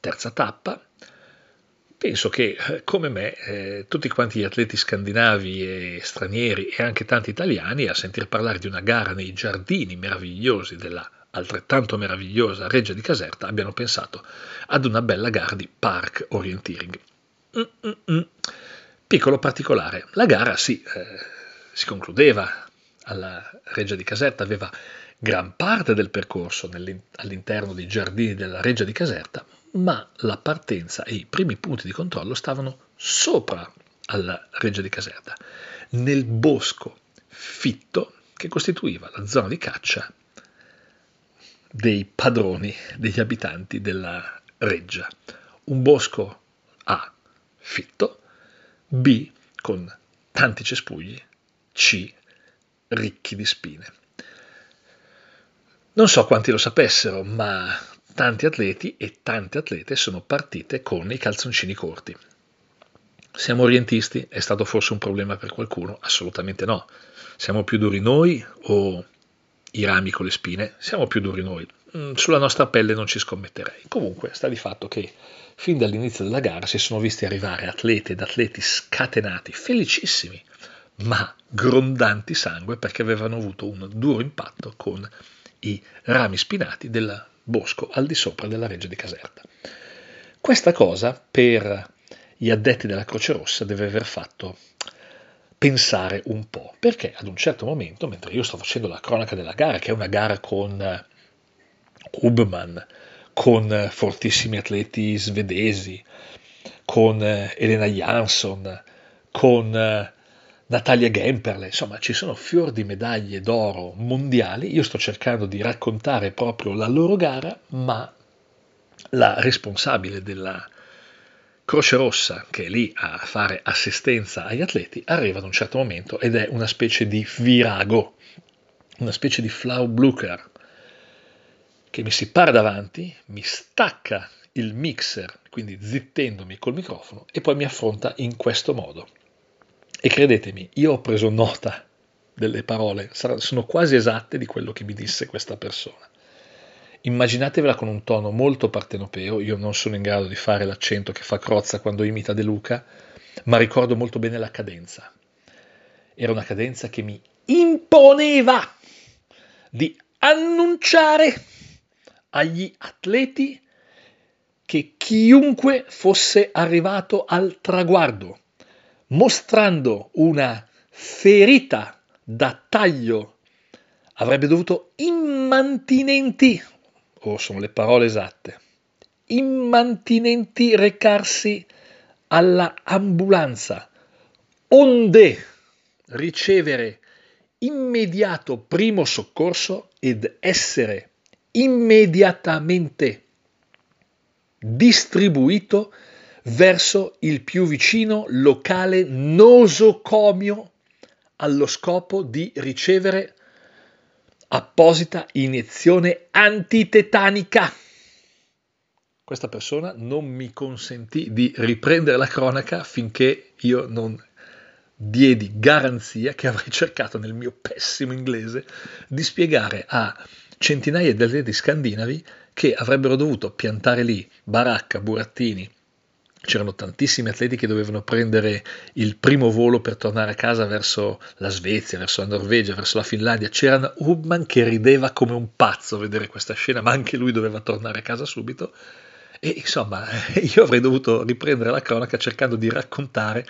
Terza tappa. Penso che, eh, come me, eh, tutti quanti gli atleti scandinavi e stranieri e anche tanti italiani, a sentir parlare di una gara nei giardini meravigliosi della altrettanto meravigliosa Reggia di Caserta, abbiano pensato ad una bella gara di park orienteering. Mm-mm. Piccolo particolare, la gara sì, eh, si concludeva alla Reggia di Caserta, aveva gran parte del percorso all'interno dei giardini della Reggia di Caserta, ma la partenza e i primi punti di controllo stavano sopra alla Reggia di Caserta, nel bosco fitto che costituiva la zona di caccia dei padroni, degli abitanti della Reggia. Un bosco A fitto, B con tanti cespugli, C ricchi di spine. Non so quanti lo sapessero, ma tanti atleti e tante atlete sono partite con i calzoncini corti. Siamo orientisti? È stato forse un problema per qualcuno? Assolutamente no. Siamo più duri noi o i rami con le spine? Siamo più duri noi. Mm, sulla nostra pelle non ci scommetterei. Comunque sta di fatto che fin dall'inizio della gara si sono visti arrivare atleti ed atleti scatenati, felicissimi, ma grondanti sangue perché avevano avuto un duro impatto con i rami spinati del bosco al di sopra della reggia di Caserta. Questa cosa per gli addetti della Croce Rossa deve aver fatto pensare un po', perché ad un certo momento, mentre io sto facendo la cronaca della gara, che è una gara con Hubman, con fortissimi atleti svedesi, con eh, Elena Jansson, con eh, Natalia Gemperle, insomma ci sono fior di medaglie d'oro mondiali, io sto cercando di raccontare proprio la loro gara, ma la responsabile della Croce Rossa, che è lì a fare assistenza agli atleti, arriva ad un certo momento ed è una specie di virago, una specie di Flaublucher, che mi si para davanti, mi stacca il mixer, quindi zittendomi col microfono, e poi mi affronta in questo modo. E credetemi, io ho preso nota delle parole, sono quasi esatte di quello che mi disse questa persona. Immaginatevela con un tono molto partenopeo, io non sono in grado di fare l'accento che fa Crozza quando imita De Luca, ma ricordo molto bene la cadenza. Era una cadenza che mi imponeva di annunciare agli atleti che chiunque fosse arrivato al traguardo, mostrando una ferita da taglio avrebbe dovuto immantinenti, o sono le parole esatte, immantinenti recarsi alla ambulanza, onde ricevere immediato primo soccorso ed essere immediatamente distribuito verso il più vicino locale nosocomio allo scopo di ricevere apposita iniezione antitetanica. Questa persona non mi consentì di riprendere la cronaca finché io non diedi garanzia che avrei cercato nel mio pessimo inglese di spiegare a centinaia di atleti scandinavi che avrebbero dovuto piantare lì baracca, burattini, c'erano tantissimi atleti che dovevano prendere il primo volo per tornare a casa verso la Svezia, verso la Norvegia, verso la Finlandia. C'era Urban che rideva come un pazzo a vedere questa scena, ma anche lui doveva tornare a casa subito. E insomma, [laughs] io avrei dovuto riprendere la cronaca cercando di raccontare,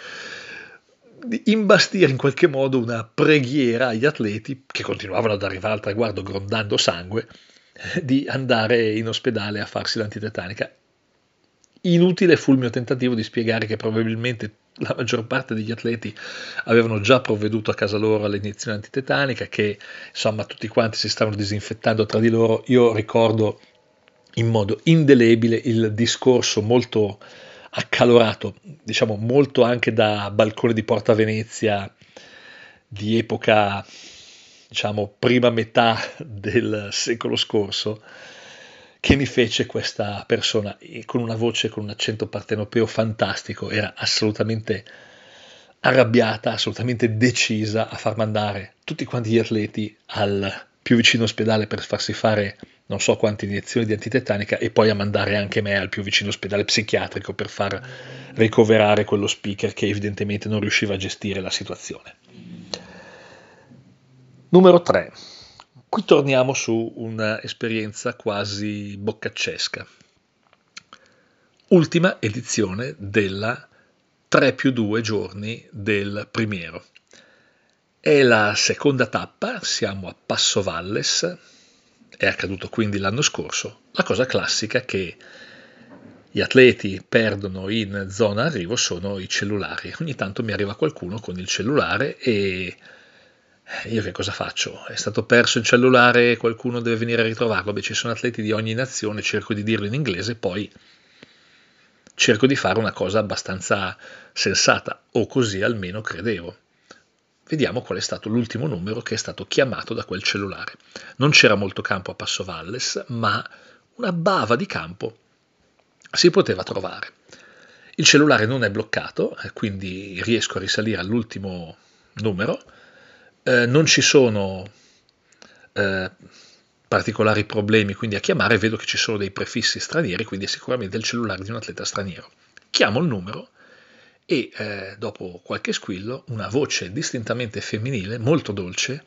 di imbastire in qualche modo una preghiera agli atleti che continuavano ad arrivare al traguardo grondando sangue di andare in ospedale a farsi l'antitetanica Inutile fu il mio tentativo di spiegare che probabilmente la maggior parte degli atleti avevano già provveduto a casa loro all'iniezione antitetanica, che insomma tutti quanti si stavano disinfettando tra di loro. Io ricordo in modo indelebile il discorso molto accalorato, diciamo molto anche da balcone di Porta Venezia di epoca, diciamo, prima metà del secolo scorso, che mi fece questa persona con una voce, con un accento partenopeo fantastico, era assolutamente arrabbiata, assolutamente decisa a far mandare tutti quanti gli atleti al più vicino ospedale per farsi fare non so quante iniezioni di antitetanica e poi a mandare anche me al più vicino ospedale psichiatrico per far ricoverare quello speaker che evidentemente non riusciva a gestire la situazione. Numero 3. Qui torniamo su un'esperienza quasi boccaccesca. Ultima edizione della 3 più 2 giorni del primiero. È la seconda tappa, siamo a Passo Valles, è accaduto quindi l'anno scorso. La cosa classica che gli atleti perdono in zona arrivo sono i cellulari. Ogni tanto mi arriva qualcuno con il cellulare e io che cosa faccio? È stato perso il cellulare, qualcuno deve venire a ritrovarlo. Beh, ci sono atleti di ogni nazione, cerco di dirlo in inglese, poi cerco di fare una cosa abbastanza sensata, o così almeno credevo. Vediamo qual è stato l'ultimo numero che è stato chiamato da quel cellulare. Non c'era molto campo a Passo Valles, ma una bava di campo si poteva trovare. Il cellulare non è bloccato, eh, quindi riesco a risalire all'ultimo numero eh, non ci sono eh, particolari problemi quindi a chiamare, vedo che ci sono dei prefissi stranieri, quindi è sicuramente il cellulare di un atleta straniero. Chiamo il numero e eh, dopo qualche squillo una voce distintamente femminile, molto dolce,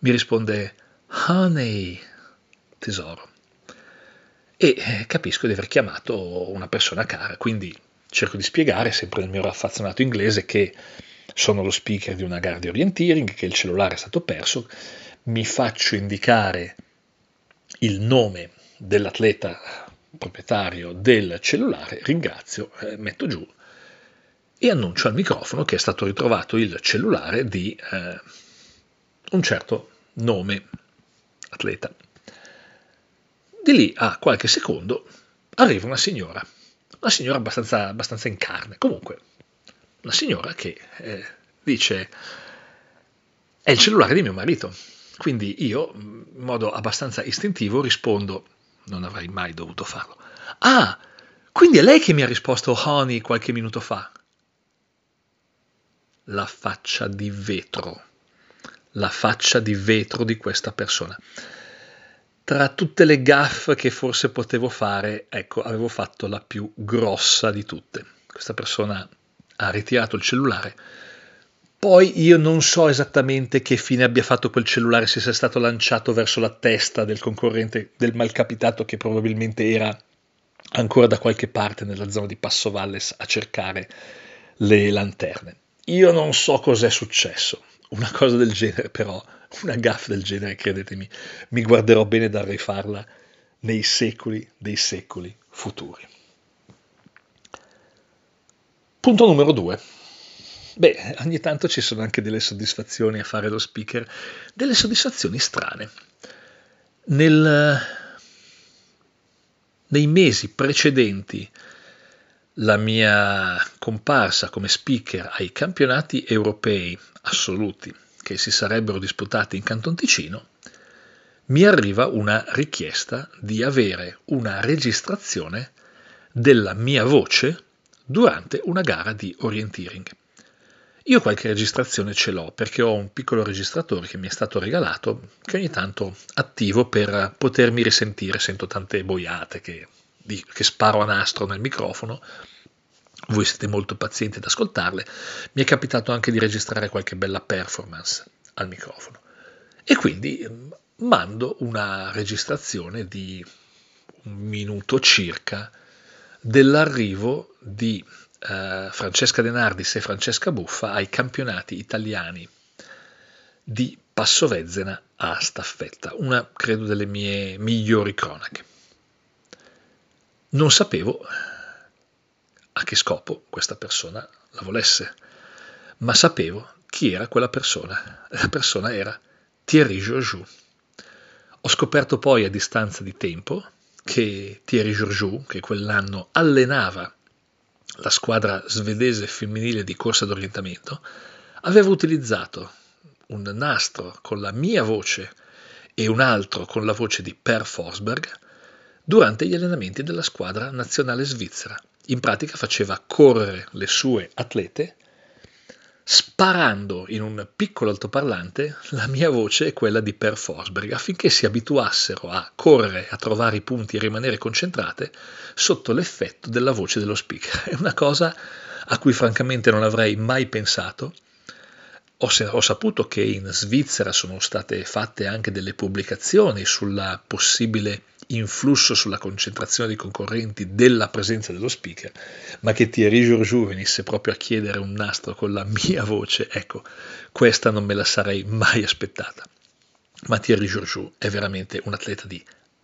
mi risponde Honey, tesoro. E eh, capisco di aver chiamato una persona cara, quindi cerco di spiegare, sempre nel mio raffazzonato inglese, che sono lo speaker di una gara di orienteering, che il cellulare è stato perso, mi faccio indicare il nome dell'atleta proprietario del cellulare, ringrazio, eh, metto giù e annuncio al microfono che è stato ritrovato il cellulare di eh, un certo nome atleta. Di lì a qualche secondo arriva una signora, una signora abbastanza, abbastanza in carne, comunque una signora che eh, dice è il cellulare di mio marito. Quindi io, in modo abbastanza istintivo, rispondo, non avrei mai dovuto farlo. Ah, quindi è lei che mi ha risposto honey qualche minuto fa. La faccia di vetro, la faccia di vetro di questa persona. Tra tutte le gaffe che forse potevo fare, ecco, avevo fatto la più grossa di tutte. Questa persona ha ritirato il cellulare. Poi io non so esattamente che fine abbia fatto quel cellulare, se sia stato lanciato verso la testa del concorrente del malcapitato che probabilmente era ancora da qualche parte nella zona di Passo Valles a cercare le lanterne. Io non so cos'è successo. una cosa del genere, però, una gaffa del genere, credetemi, mi guarderò bene dal rifarla nei secoli dei secoli futuri. Punto numero due. Beh, ogni tanto ci sono anche delle soddisfazioni a fare lo speaker, delle soddisfazioni strane. Nel, nei mesi precedenti la mia comparsa come speaker ai campionati europei assoluti che si sarebbero disputati in Canton Ticino, mi arriva una richiesta di avere una registrazione della mia voce durante una gara di orienteering. Io qualche registrazione ce l'ho perché ho un piccolo registratore che mi è stato regalato che ogni tanto attivo per potermi risentire, sento tante boiate che, che sparo a nastro nel microfono voi siete molto pazienti ad ascoltarle, mi è capitato anche di registrare qualche bella performance al microfono. E quindi mm, mando una registrazione di un minuto circa dell'arrivo di eh, Francesca De Nardis e Francesca Buffa ai campionati italiani di Passovezzena a staffetta, una credo delle mie migliori cronache. Non sapevo a che scopo questa persona la volesse, ma sapevo chi era quella persona. La persona era Thierry Georgiou. Ho scoperto poi a distanza di tempo che Thierry Georgiou, che quell'anno allenava la squadra svedese femminile di corsa d'orientamento, aveva utilizzato un nastro con la mia voce e un altro con la voce di Per Forsberg durante gli allenamenti della squadra nazionale svizzera. In pratica faceva correre le sue atlete sparando in un piccolo altoparlante la mia voce e quella di Per Forsberg affinché si abituassero a correre, a trovare i punti e rimanere concentrate sotto l'effetto della voce dello speaker. È una cosa a cui francamente non avrei mai pensato. Ho, ho saputo che in Svizzera sono state fatte anche delle pubblicazioni sulla possibile influsso sulla concentrazione dei concorrenti della presenza dello speaker, ma che Thierry Georgiou venisse proprio a chiedere un nastro con la mia voce, ecco, questa non me la sarei mai aspettata. Ma Thierry Georgiou è veramente un atleta di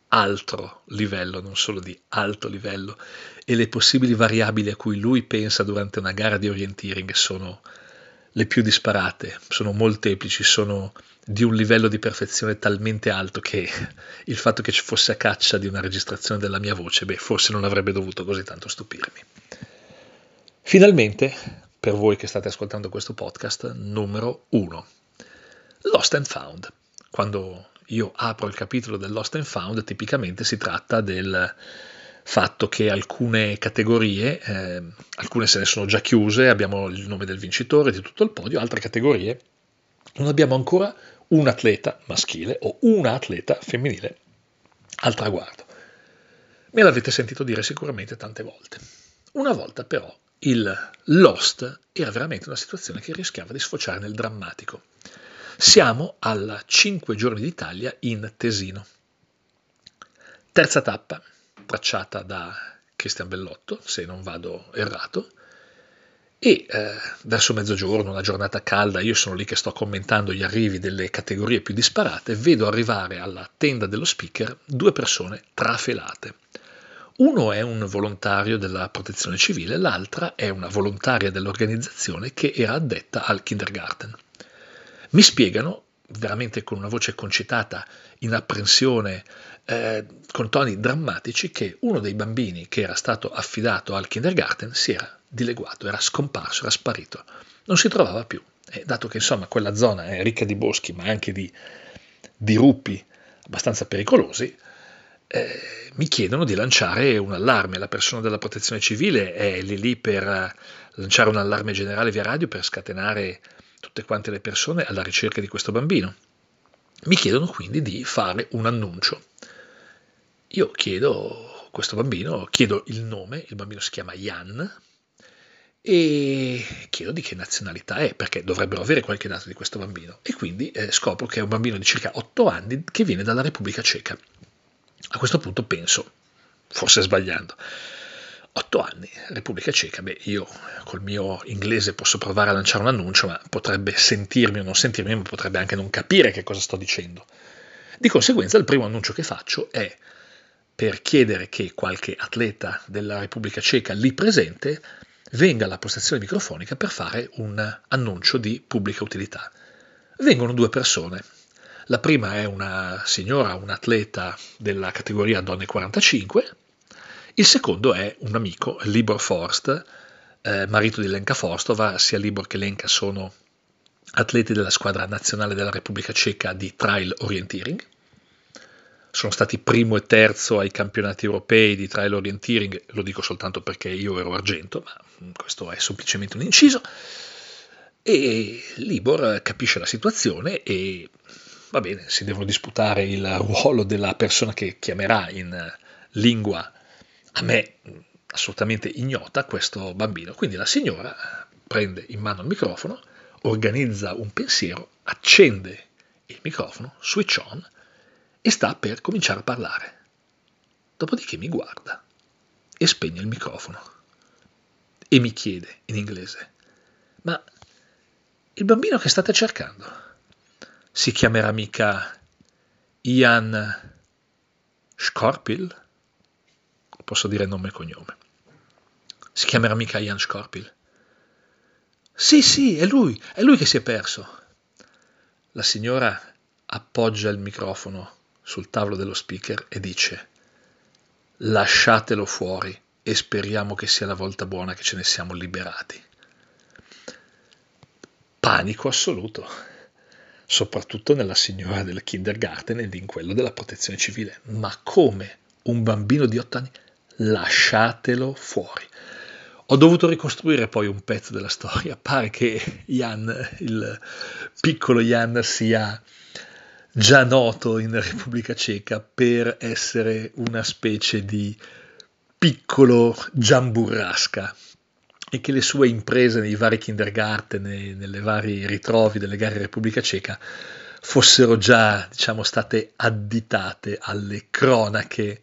altro livello, non solo di alto livello, e le possibili variabili a cui lui pensa durante una gara di orienteering sono le più disparate, sono molteplici, sono di un livello di perfezione talmente alto che [laughs] il fatto che ci fosse a caccia di una registrazione della mia voce, beh, forse non avrebbe dovuto così tanto stupirmi. Finalmente, per voi che state ascoltando questo podcast, numero 1. Lost and Found. Quando io apro il capitolo del Lost and Found, tipicamente si tratta del fatto che alcune categorie, eh, alcune se ne sono già chiuse, abbiamo il nome del vincitore di tutto il podio, altre categorie non abbiamo ancora un atleta maschile o una atleta femminile al traguardo. Me l'avete sentito dire sicuramente tante volte. Una volta però il Lost era veramente una situazione che rischiava di sfociare nel drammatico. Siamo alla 5 giorni d'Italia in Tesino. Terza tappa, tracciata da Cristian Bellotto, se non vado errato, e eh, verso mezzogiorno, una giornata calda, io sono lì che sto commentando gli arrivi delle categorie più disparate, vedo arrivare alla tenda dello speaker due persone trafelate. Uno è un volontario della protezione civile, l'altra è una volontaria dell'organizzazione che era addetta al kindergarten. Mi spiegano, veramente con una voce concitata, in apprensione, eh, con toni drammatici, che uno dei bambini che era stato affidato al kindergarten si era dileguato, era scomparso, era sparito, non si trovava più. E dato che insomma quella zona è ricca di boschi, ma anche di, di rupi abbastanza pericolosi, eh, mi chiedono di lanciare un allarme. La persona della protezione civile è lì lì per lanciare un allarme generale via radio per scatenare tutte quante le persone alla ricerca di questo bambino. Mi chiedono quindi di fare un annuncio. Io chiedo questo bambino, chiedo il nome, il bambino si chiama Jan, e chiedo di che nazionalità è, perché dovrebbero avere qualche dato di questo bambino. E quindi eh, scopro che è un bambino di circa 8 anni che viene dalla Repubblica Ceca. A questo punto penso, forse sbagliando, 8 anni, Repubblica Ceca, beh, io col mio inglese posso provare a lanciare un annuncio, ma potrebbe sentirmi o non sentirmi, ma potrebbe anche non capire che cosa sto dicendo. Di conseguenza il primo annuncio che faccio è per chiedere che qualche atleta della Repubblica Ceca lì presente venga alla postazione microfonica per fare un annuncio di pubblica utilità. Vengono due persone. La prima è una signora, un atleta della categoria donne 45, il secondo è un amico, Libor Forst, eh, marito di Lenka Forstova, sia Libor che Lenka sono atleti della squadra nazionale della Repubblica Ceca di trail orienteering. Sono stati primo e terzo ai campionati europei di trail orienteering, lo dico soltanto perché io ero argento, ma questo è semplicemente un inciso. E Libor capisce la situazione e va bene, si devono disputare il ruolo della persona che chiamerà in lingua a me assolutamente ignota questo bambino. Quindi la signora prende in mano il microfono, organizza un pensiero, accende il microfono, switch on, e sta per cominciare a parlare. Dopodiché mi guarda e spegne il microfono e mi chiede in inglese, ma il bambino che state cercando si chiamerà mica Ian Scorpil? Posso dire nome e cognome. Si chiamerà mica Ian Scorpil. Sì, sì, è lui, è lui che si è perso. La signora appoggia il microfono sul tavolo dello speaker e dice lasciatelo fuori e speriamo che sia la volta buona che ce ne siamo liberati. Panico assoluto, soprattutto nella signora del kindergarten e in quello della protezione civile. Ma come un bambino di otto anni lasciatelo fuori. Ho dovuto ricostruire poi un pezzo della storia. Pare che Jan, il piccolo Jan, sia già noto in Repubblica Ceca per essere una specie di piccolo Giamburrasca e che le sue imprese nei vari kindergarten, nelle vari ritrovi delle gare Repubblica Ceca, fossero già, diciamo, state additate alle cronache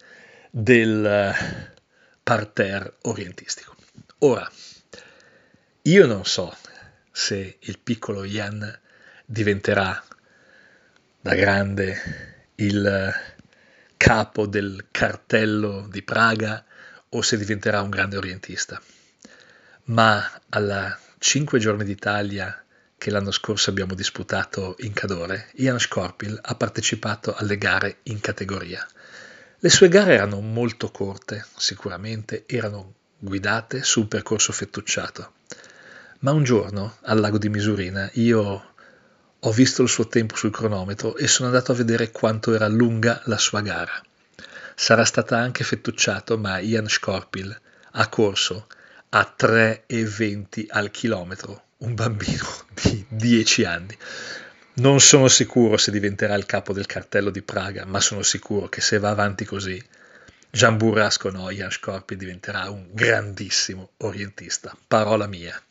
del parterre orientistico. Ora, io non so se il piccolo Jan diventerà da grande il capo del cartello di Praga o se diventerà un grande orientista. Ma alla 5 giorni d'Italia che l'anno scorso abbiamo disputato in Cadore, Ian Scorpil ha partecipato alle gare in categoria. Le sue gare erano molto corte, sicuramente erano guidate su un percorso fettucciato, ma un giorno al lago di Misurina io ho visto il suo tempo sul cronometro e sono andato a vedere quanto era lunga la sua gara. Sarà stata anche fettucciato, ma Ian Scorpil ha corso a 3,20 al chilometro, un bambino [laughs] di 10 anni. Non sono sicuro se diventerà il capo del cartello di Praga, ma sono sicuro che se va avanti così, Gian Burrasco no, Jan Scorpi diventerà un grandissimo orientista. Parola mia.